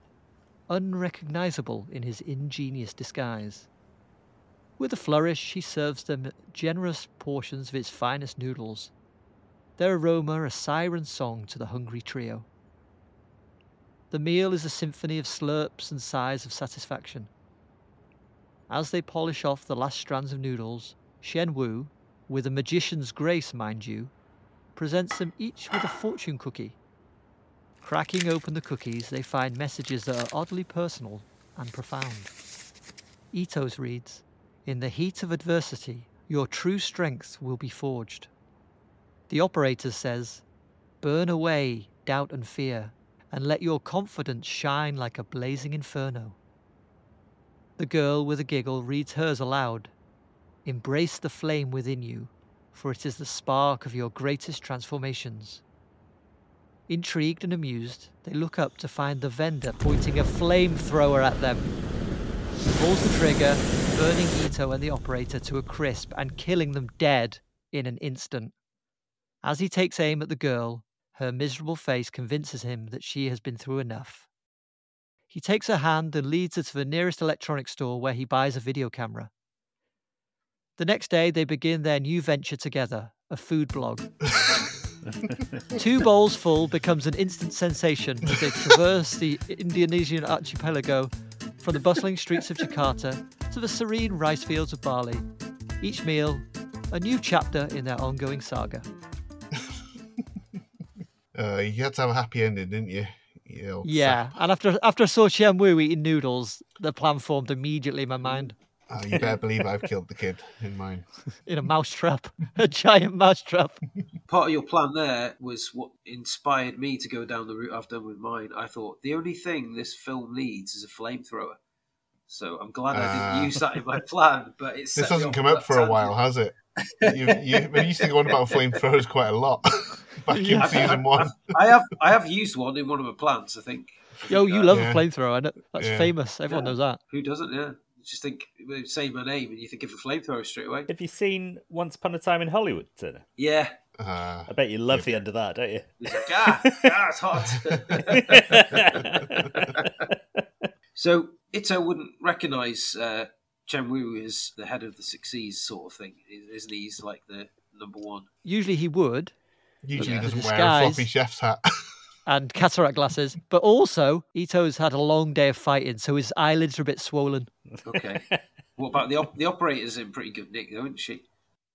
unrecognizable in his ingenious disguise. With a flourish, he serves them generous portions of his finest noodles, their aroma a siren song to the hungry trio. The meal is a symphony of slurps and sighs of satisfaction. As they polish off the last strands of noodles, Chien Wu, with a magician's grace, mind you, presents them each with a fortune cookie. Cracking open the cookies, they find messages that are oddly personal and profound. Ito's reads In the heat of adversity, your true strength will be forged. The operator says, Burn away doubt and fear, and let your confidence shine like a blazing inferno. The girl with a giggle reads hers aloud Embrace the flame within you, for it is the spark of your greatest transformations. Intrigued and amused, they look up to find the vendor pointing a flamethrower at them. He pulls the trigger, burning Ito and the operator to a crisp and killing them dead in an instant. As he takes aim at the girl, her miserable face convinces him that she has been through enough. He takes her hand and leads her to the nearest electronics store where he buys a video camera. The next day, they begin their new venture together a food blog. Two bowls full becomes an instant sensation as they traverse the Indonesian archipelago from the bustling streets of Jakarta to the serene rice fields of Bali. Each meal, a new chapter in their ongoing saga. Uh, you had to have a happy ending, didn't you? Yeah, and after after I saw Chien Wu eating noodles, the plan formed immediately in my mind. Uh, you better believe I've killed the kid in mine. In a mousetrap, a giant mousetrap. Part of your plan there was what inspired me to go down the route I've done with mine. I thought the only thing this film needs is a flamethrower. So I'm glad I Ah. didn't use that in my plan. But it's This hasn't come up for a while, has it? You, you, we used to go on about flamethrowers quite a lot back in Yeah. season one. I have I have used one in one of my plans. I think. Yo, you love Yeah. a flamethrower. I know. That's Yeah. famous. Everyone Yeah. knows that. Who doesn't? Yeah. Just think, say my name, and you think of a flamethrower straight away. Have you seen Once Upon a Time in Hollywood, Turner? Yeah. Uh, I bet you love the end of that, don't you? It's like ah, ah, it's hot. so Ito wouldn't recognise uh, Chien Wu as the head of the Six Seas sort of thing, isn't he? He's like the number one. Usually he would, usually Yeah. doesn't wear a floppy chef's hat. and cataract glasses. But also, Ito's had a long day of fighting, so his eyelids are a bit swollen. Okay. what about the op- the operator's in pretty good nick, though, isn't she?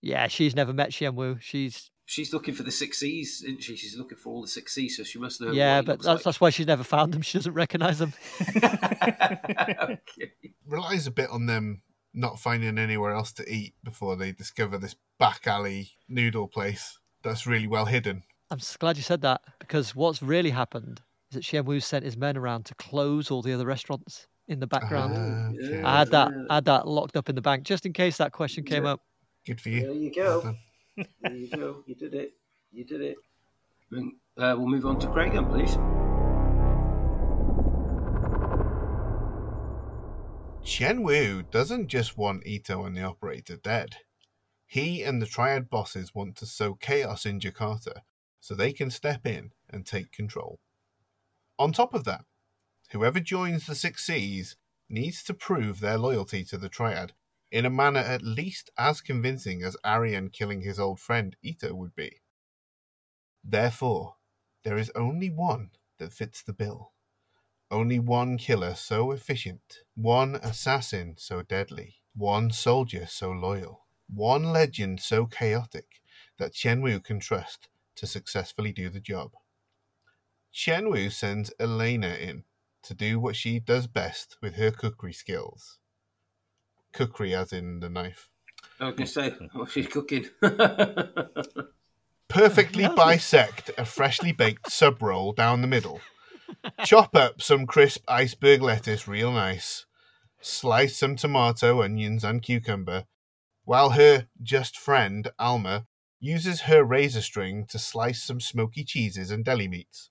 Yeah, she's never met Chien Wu. She's She's looking for the Six Seas, isn't she? She's looking for all the Six Seas, so she must know. yeah, what he but looks that's, that's why she's never found them. She doesn't recognise them. okay. Relies a bit on them not finding anywhere else to eat before they discover this back alley noodle place that's really well hidden. I'm s- glad you said that because what's really happened is that Chien Wu sent his men around to close all the other restaurants in the background. Okay. I had that, I had that locked up in the bank just in case that question came Yeah. up. Good for you. There you go. There you go. You did it. You did it. Uh, we'll move on to Craig, then, please. Chien Wu doesn't just want Ito and the operator dead. He and the Triad bosses want to sow chaos in Jakarta so they can step in and take control. On top of that, whoever joins the Six Seas needs to prove their loyalty to the Triad in a manner at least as convincing as Arian killing his old friend Ito would be. Therefore, there is only one that fits the bill. Only one killer so efficient, one assassin so deadly, one soldier so loyal, one legend so chaotic that Chien Wu can trust to successfully do the job. Chien Wu sends Elena in to do what she does best with her cookery skills. Cookery, as in the knife. I was going to say, what she's cooking. Perfectly bisect a freshly baked sub roll down the middle. Chop up some crisp iceberg lettuce real nice. Slice some tomato, onions, and cucumber, while her just friend, Alma, uses her razor string to slice some smoky cheeses and deli meats.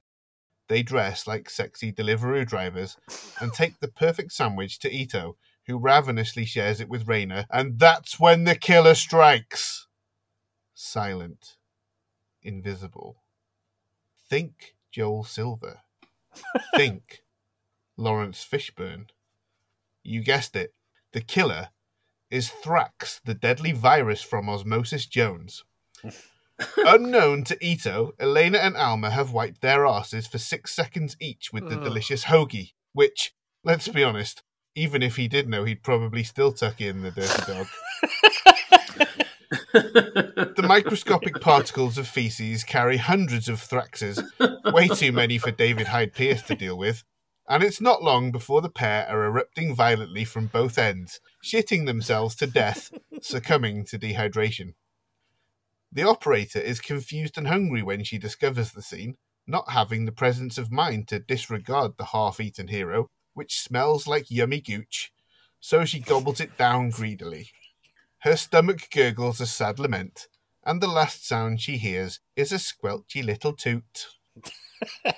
They dress like sexy Deliveroo drivers and take the perfect sandwich to Ito, who ravenously shares it with Reina, and that's when the killer strikes. Silent. Invisible. Think Joel Silver. Think Laurence Fishburne. You guessed it. The killer is Thrax, the deadly virus from Osmosis Jones. Unknown to Ito, Elena and Alma have wiped their asses for six seconds each with the Ugh. delicious hoagie, which, let's be honest, even if he did know, he'd probably still tuck in the dirty dog. The microscopic particles of feces carry hundreds of thraxes, way too many for David Hyde Pierce to deal with, and it's not long before the pair are erupting violently from both ends, shitting themselves to death, succumbing to dehydration. The operator is confused and hungry when she discovers the scene, not having the presence of mind to disregard the half eaten hero, which smells like yummy gooch, so she gobbles it down greedily. Her stomach gurgles a sad lament, and the last sound she hears is a squelchy little toot.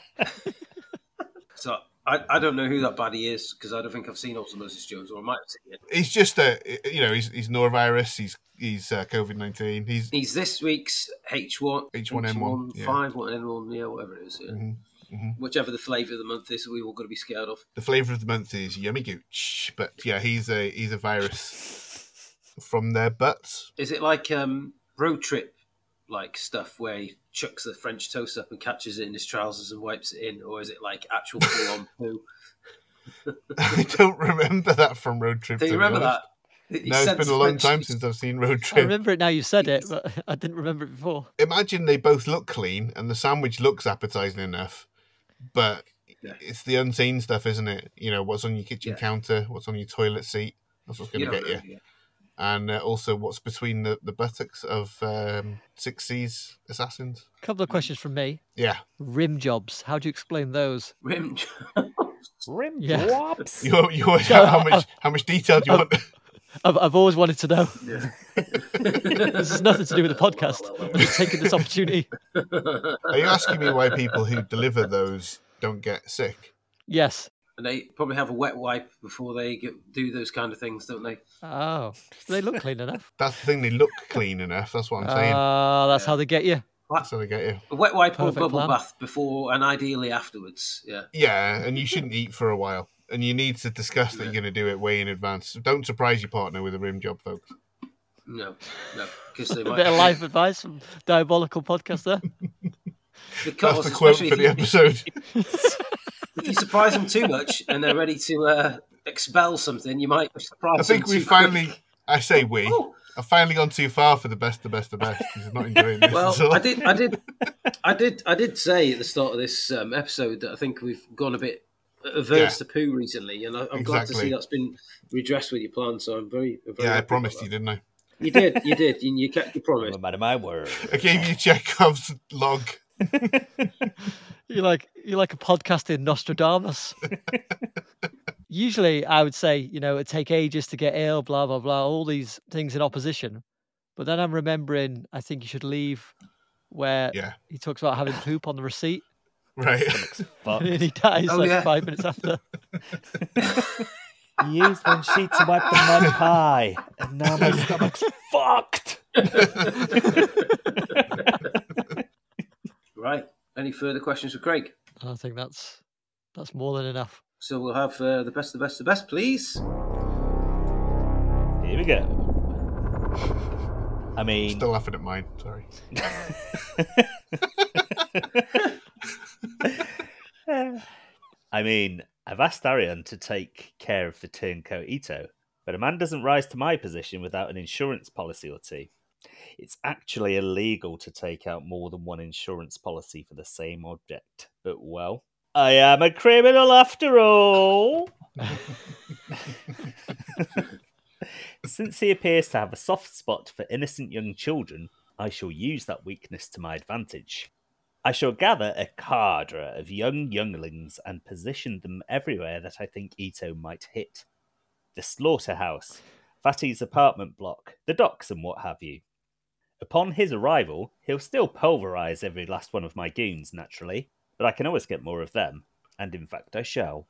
so I, I don't know who that baddie is because I don't think I've seen Osmosis Jones, or I might have seen it. He's just a, you know, he's he's norovirus. He's he's uh, COVID nineteen. He's He's this week's H1, H1N1, yeah. 5, 1N1, yeah, whatever it is. Yeah. Mhm, mhm. Whichever the flavour of the month is, we all got to be scared of. the flavor of the month is yummy gooch, but yeah, he's a he's a virus from their butts. Is it like um, road trip like stuff where he chucks the French toast up and catches it in his trousers and wipes it in, or is it like actual full on poo? I don't remember that from Road Trip. Do you remember honest. that? He No, it's sends been a long French- time since I've seen Road Trip. I remember it now you said it, but I didn't remember it before. Imagine they both look clean and the sandwich looks appetizing enough, but Yeah. it's the unseen stuff, isn't it? You know, what's on your kitchen Yeah. counter, what's on your toilet seat. That's what's going to don't get you. yeah. And uh, also, what's between the, the buttocks of um, Six Seas assassins? A couple of questions from me. Yeah, Rim jobs. How do you explain those? Rim. Rim Yeah. drops. you you how much how much detail do you want? I've, I've always wanted to know. Yeah. This has nothing to do with the podcast. I'm just taking this opportunity. Are you asking me why people who deliver those don't get sick? Yes. And they probably have a wet wipe before they get, do those kind of things, don't they? Oh, they look clean enough. That's the thing; they look clean enough. That's what I'm saying. Oh, that's how they get you. That's how they get you. A wet wipe or bubble plan. bath before and ideally afterwards. Yeah. Yeah, and you shouldn't eat for a while, and you need to discuss that you're going to do it way in advance. Don't surprise your partner with a rim job, folks. No, no, because they A bit of life advice from Diabolical podcaster. there. Because That's the quote for the episode. If you surprise them too much and they're ready to uh, expel something, you might surprise them. I think them we too finally. I say we. quick. Oh, I've finally gone too far for the best, the best, the best. He's not enjoying this at well, all. I did, I did, I did, I did say at the start of this um, episode that I think we've gone a bit averse Yeah. to poo recently, and I, I'm glad to see that's been redressed with your plan. So I'm very, very Yeah, I promised you, didn't I? You did, you did, and you kept your promise. I'm a of my word. I gave you Chekhov's log. You're like you're like a podcasting Nostradamus. Usually, I would say you know it'd take ages to get ill, blah blah blah, all these things in opposition. But then I'm remembering, I think you should leave, where Yeah, he talks about having poop on the receipt, right. Fuck. and he dies Oh, like yeah. five minutes after. Use one sheet to wipe the mud pie, and now my stomach's fucked. Right. Any further questions for Craig? I think that's that's more than enough. So we'll have uh, the best, of the best, the best, please. Here we go. I mean, Still laughing at mine. Sorry. I mean, I've asked Arian to take care of the turncoat Ito, but a man doesn't rise to my position without an insurance policy or two. It's actually illegal to take out more than one insurance policy for the same object. But well, I am a criminal after all. Since he appears to have a soft spot for innocent young children, I shall use that weakness to my advantage. I shall gather a cadre of young younglings and position them everywhere that I think Ito might hit. The slaughterhouse, Fatty's apartment block, the docks, and what have you. Upon his arrival, he'll still pulverize every last one of my goons, naturally, but I can always get more of them, and in fact I shall.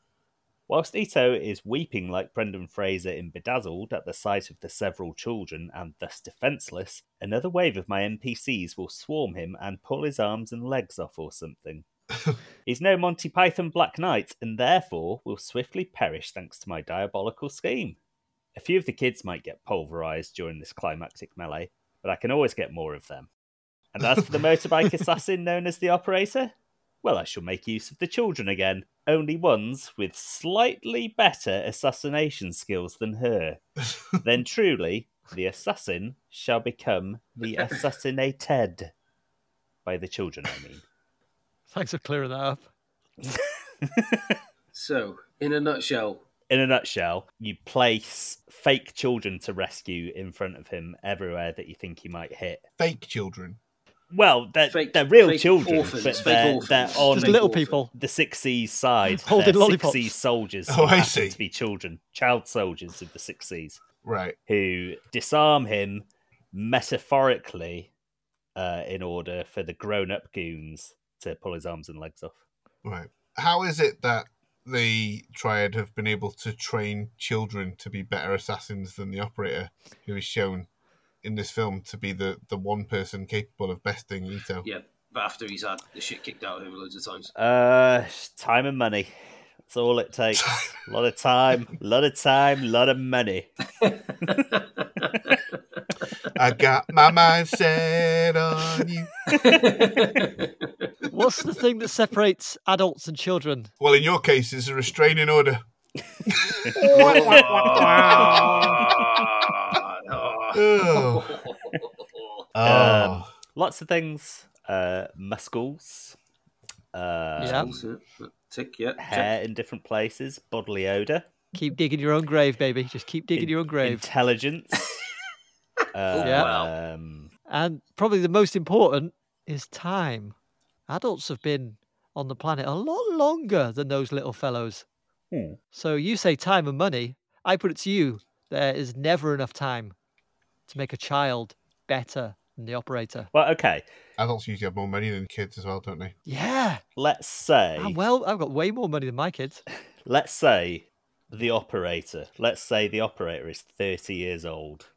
Whilst Ito is weeping like Brendan Fraser in Bedazzled at the sight of the several children and thus defenceless, another wave of my NPCs will swarm him and pull his arms and legs off or something. He's no Monty Python Black Knight and therefore will swiftly perish thanks to my diabolical scheme. A few of the kids might get pulverized during this climactic melee, but I can always get more of them. And as for the motorbike assassin known as the Operator, well, I shall make use of the children again, only ones with slightly better assassination skills than her. then truly, the assassin shall become the assassinated. By the children, I mean. Thanks for clearing that up. So, in a nutshell, In a nutshell, you place fake children to rescue in front of him everywhere that you think he might hit. Fake children. Well, they're, Fake- they're real fake children, orphans, but fake they're, orphans. they're on Just little orphan. people. the Six Seas side. Holding They're lollipops. Six Seas soldiers. Oh, who I see. To be children, child soldiers of the Six Seas, Right. who disarm him metaphorically uh, in order for the grown-up goons to pull his arms and legs off. Right. How is it that the Triad have been able to train children to be better assassins than the operator, who is shown in this film to be the, the one person capable of besting Ito? yeah, but after he's had the shit kicked out of him loads of times. Uh, time and money. That's all it takes. a lot of time, a lot of time, a lot of money. I got my mind set on you. What's the thing that separates adults and children? Well, in your case, it's a restraining order. Oh. Oh. Lots of things. Uh, muscles. Uh, Yeah. Tick, yeah. check. hair in different places, bodily odor, Keep digging your own grave, baby. Just keep digging your own grave. intelligence. uh, Yeah. um, And probably the most important is time. Adults have been on the planet a lot longer than those little fellows. Hmm. So you say time and money. I put it to you there is never enough time to make a child better than the operator. well, okay. Adults usually have more money than kids as well, don't they? Yeah. Let's say, Ah, well, I've got way more money than my kids. let's say the operator. Let's say the operator is thirty years old.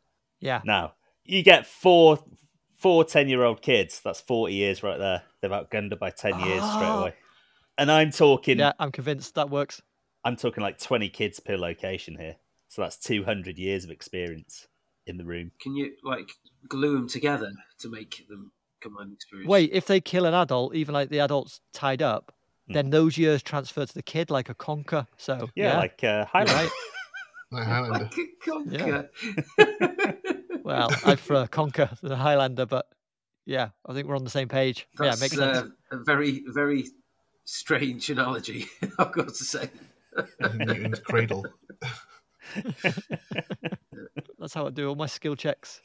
Yeah. Now you get four, four 10 year old kids. That's forty years right there. They've outgunned her by ten years straight Ah. away. And I'm talking, Yeah, I'm convinced that works. I'm talking like twenty kids per location here. So that's two hundred years of experience in the room. Can you like glue them together to make them combined experience? Wait, if they kill an adult, even like the adult's tied up, Hmm. then those years transfer to the kid like a conker. So Yeah, like uh, you're right. Like Highlander. Like a conker. Well, I prefer conker than a Highlander, but yeah, I think we're on the same page. That's yeah, makes sense. uh, a very, very strange analogy. I've got to say. Newton's cradle. That's how I do all my skill checks.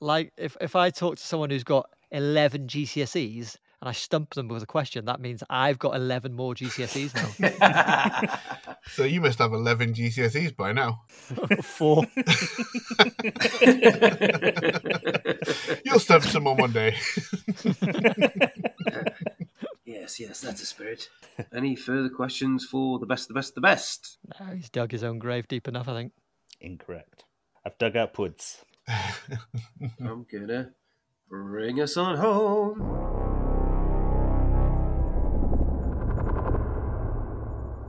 like if if I talk to someone who's got eleven GCSEs and I stump them with a question, that means I've got eleven more GCSEs now. So you must have 11 GCSEs by now. Four. You'll stump someone one day. yes, yes, that's a spirit. Any further questions for the best, the best, the best? No, he's dug his own grave deep enough, I think. Incorrect. I've dug upwards. I'm gonna bring us on home.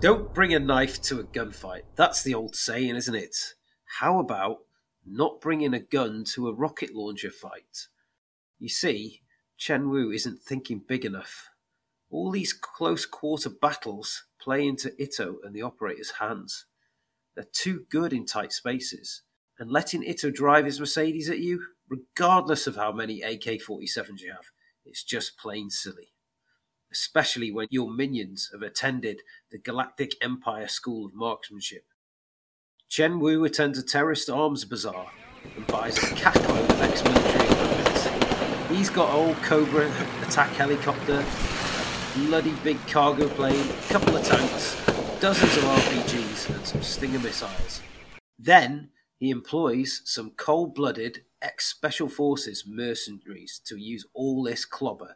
Don't bring a knife to a gunfight. That's the old saying, isn't it? How about not bringing a gun to a rocket launcher fight? You see, Chien Wu isn't thinking big enough. All these close quarter battles play into Ito and the operator's hands. They're too good in tight spaces. And letting Ito drive his Mercedes at you, regardless of how many AK 47s you have, it's just plain silly. Especially when your minions have attended the Galactic Empire School of Marksmanship. Chien Wu attends a terrorist arms bazaar and buys a cackload of ex military equipment. He's got old Cobra attack helicopter, bloody big cargo plane, a couple of tanks, dozens of RPGs, and some Stinger missiles. Then he employs some cold blooded ex Special Forces mercenaries to use all this clobber.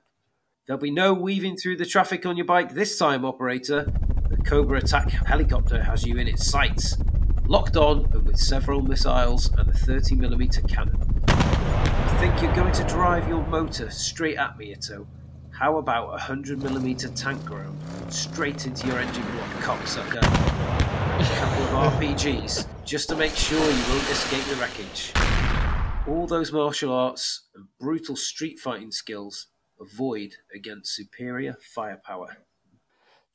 There'll be no weaving through the traffic on your bike this time, operator. The Cobra attack helicopter has you in its sights, locked on and with several missiles and a 30mm cannon. You think you're going to drive your motor straight at me, Ito? How about a 100mm tank round straight into your engine block, cocksucker? A couple of RPGs just to make sure you won't escape the wreckage. All those martial arts and brutal street fighting skills avoid against superior firepower.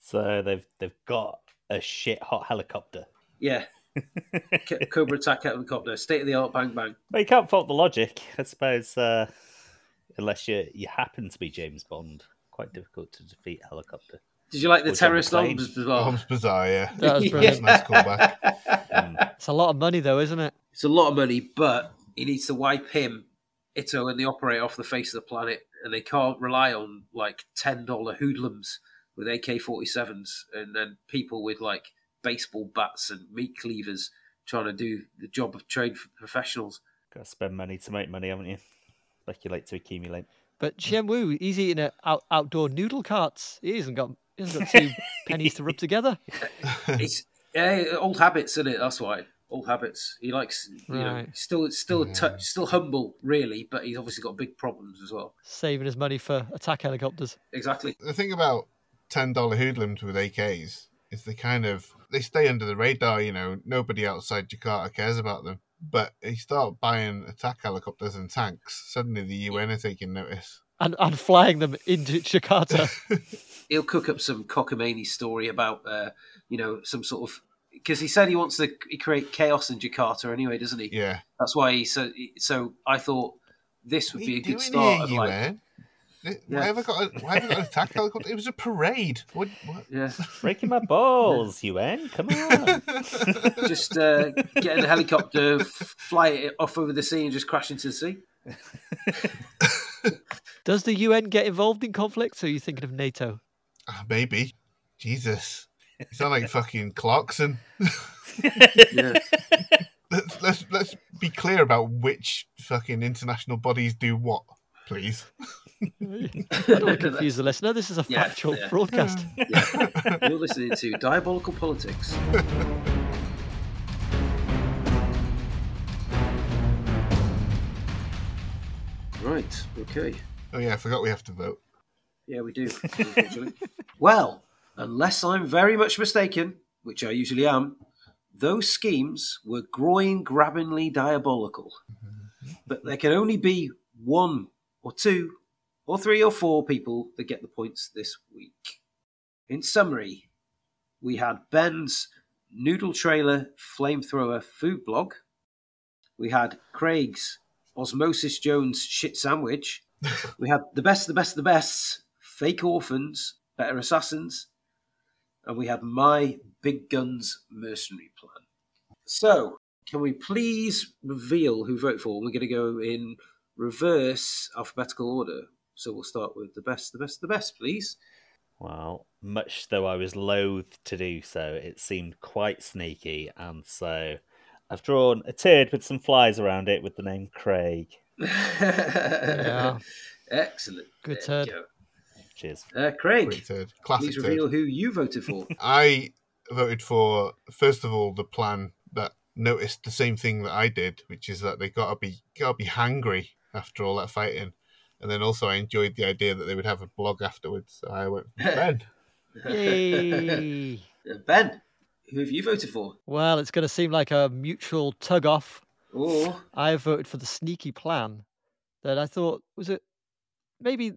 So they've they've got a shit hot helicopter. Yeah. Cobra attack helicopter, state of the art, bang bang. But you can't fault the logic, I suppose. Uh, unless you you happen to be James Bond, quite difficult to defeat helicopter. Did you like the Or terrorist plane. arms bazaar? Arms Bazaar, yeah. That was Yeah. brilliant. Nice callback. Mm. It's a lot of money, though, isn't it? It's a lot of money, but he needs to wipe him, Ito, and the operator off the face of the planet, and they can't rely on like ten dollar hoodlums with AK forty sevens, and then people with like baseball bats and meat cleavers trying to do the job of trade professionals. Got to spend money to make money, haven't you? Speculate to accumulate. But Chien Wu, he's eating at out, outdoor noodle carts. He hasn't got, he hasn't got two pennies to rub together. It's yeah, old habits, isn't it? That's why old habits. He likes, you know, Right. still still a touch, still humble, really, but he's obviously got big problems as well. Saving his money for attack helicopters. Exactly. the thing about ten dollar hoodlums with AKs is they kind of they stay under the radar. You know, nobody outside Jakarta cares about them. But you start buying attack helicopters and tanks, suddenly the UN are taking notice. And, and flying them into Jakarta. he'll cook up some cockamamie story about uh, you know some sort of because he said he wants to create chaos in Jakarta anyway, doesn't he? Yeah, That's why he said. So I thought this would be a good start. here, of like, UN? Why Yeah. have I got? A, why have I got an attack helicopter? It was a parade. What? what? yeah, Breaking my balls, UN. Come on. just uh, get in a helicopter, f- fly it off over the sea, and just crash into the sea. Does the UN get involved in conflicts, or are you thinking of NATO? Ah, maybe. Jesus, you sound like fucking Clarkson. Yeah, Let's, let's let's be clear about which fucking international bodies do what, please. I don't want to confuse the listener. This is a Yeah, factual yeah. broadcast. yeah. You're listening to Diabolical Politics. Right. Okay. Oh yeah, I forgot we have to vote. Yeah, we do. Unfortunately. well, unless I'm very much mistaken, which I usually am, those schemes were groin-grabbingly diabolical. Mm-hmm. But there can only be one or two or three or four people that get the points this week. In summary, we had Ben's noodle trailer flamethrower food blog. We had Craig's Osmosis Jones shit sandwich. We had the best, the best, the best fake orphans, better assassins, and we have my big guns mercenary plan. So, can we please reveal who voted for? We're going to go in reverse alphabetical order. So we'll start with the best, the best, the best, please. Well, much though I was loath to do so, it seemed quite sneaky, and so I've drawn a turd with some flies around it with the name Craig. Yeah. Excellent. Good There turd. go. Cheers. Uh, Craig, Great turd. Classic please turd. who you voted for. I voted for first of all the plan that noticed the same thing that I did, which is that they gotta be gotta be hangry after all that fighting. And then also I enjoyed the idea that they would have a blog afterwards. So I went Ben. Yay! Ben, who have you voted for? Well, it's going to seem like a mutual tug off. Oh, I voted for the sneaky plan that I thought was it maybe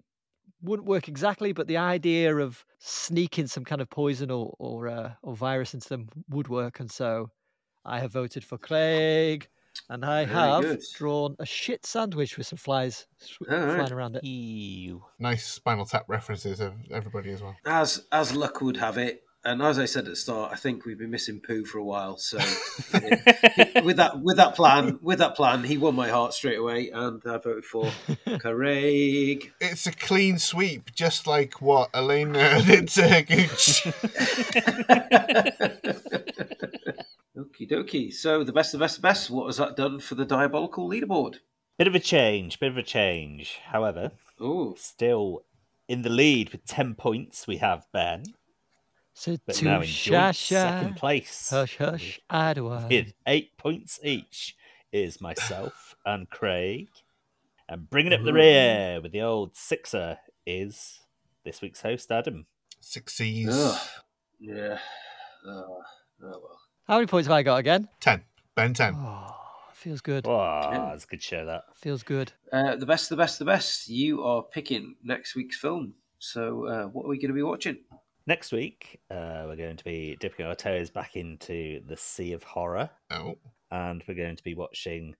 wouldn't work exactly, but the idea of sneaking some kind of poison or or, uh, or virus into them would work, and so I have voted for Craig, and I Very have good. drawn a shit sandwich with some flies sw- All right. flying around it. Ew. Nice Spinal Tap references of everybody as well. as as luck would have it, and as I said at the start, I think we've been missing poo for a while. So with that with that plan, with that plan, he won my heart straight away, and I voted for Craig. It's a clean sweep, just like what Elena did to Gooch. Okie dokie. So the best, the best, the best. What has that done for the diabolical leaderboard? Bit of a change, bit of a change. However, Oh, still in the lead with 10 points, we have Ben. So But two now in sha second place hush hush, I do I. with eight points each is myself and Craig. And bringing up the rear with the old sixer is this week's host, Adam. Six C's. Ugh. yeah. Oh, oh well. How many points have I got again? Ten. Ben ten. Oh, feels good. Wow, that's a good show, that. Feels good. Uh, the best, the best, the best. You are picking next week's film. So uh, what are we going to be watching? Next week, uh, we're going to be dipping our toes back into the sea of horror, Oh. and we're going to be watching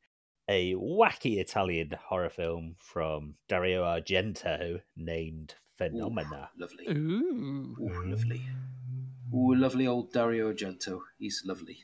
a wacky Italian horror film from Dario Argento named Phenomena. Lovely. Ooh. Ooh, lovely. Ooh, lovely old Dario Argento. He's lovely.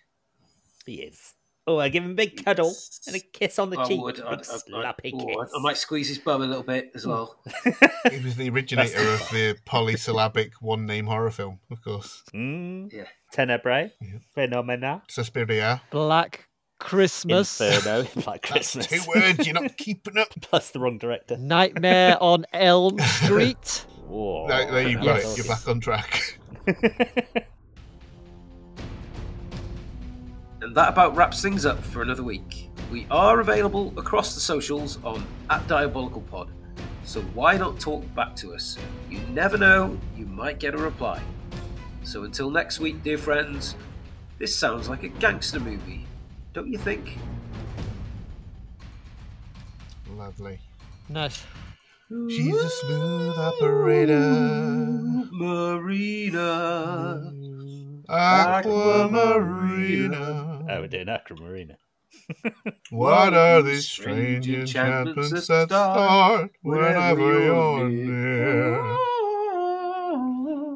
He is. Oh, I give him a big cuddle and a kiss on the I cheek. would. I'd- I'd- slappy ooh, I- kiss. I might squeeze his bum a little bit as well. He was the originator of the polysyllabic one name horror film, of course. Mm. Yeah. Tenebrae. Yeah. Phenomena. Suspiria. Black Christmas. Inferno. like That's two words you're not keeping up. Plus the wrong director. Nightmare on Elm Street. Whoa. There, there you've got Yes. You're back on track. And that about wraps things up for another week. We are available across the socials on at Diabolical Pod. So why not talk back to us? You never know, you might get a reply. So until next week, dear friends, this sounds like a gangster movie, don't you think? Lovely. Nice. She's a smooth operator. Marina. Aquamarina. Oh, we're doing Aquamarina. What are these strange enchantments that start whenever you're near?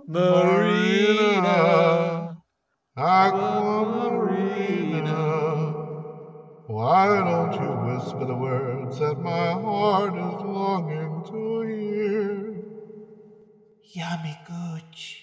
Marina. Aquamarina. Why don't you whisper the words that my heart is longing to hear? Yummy gooch.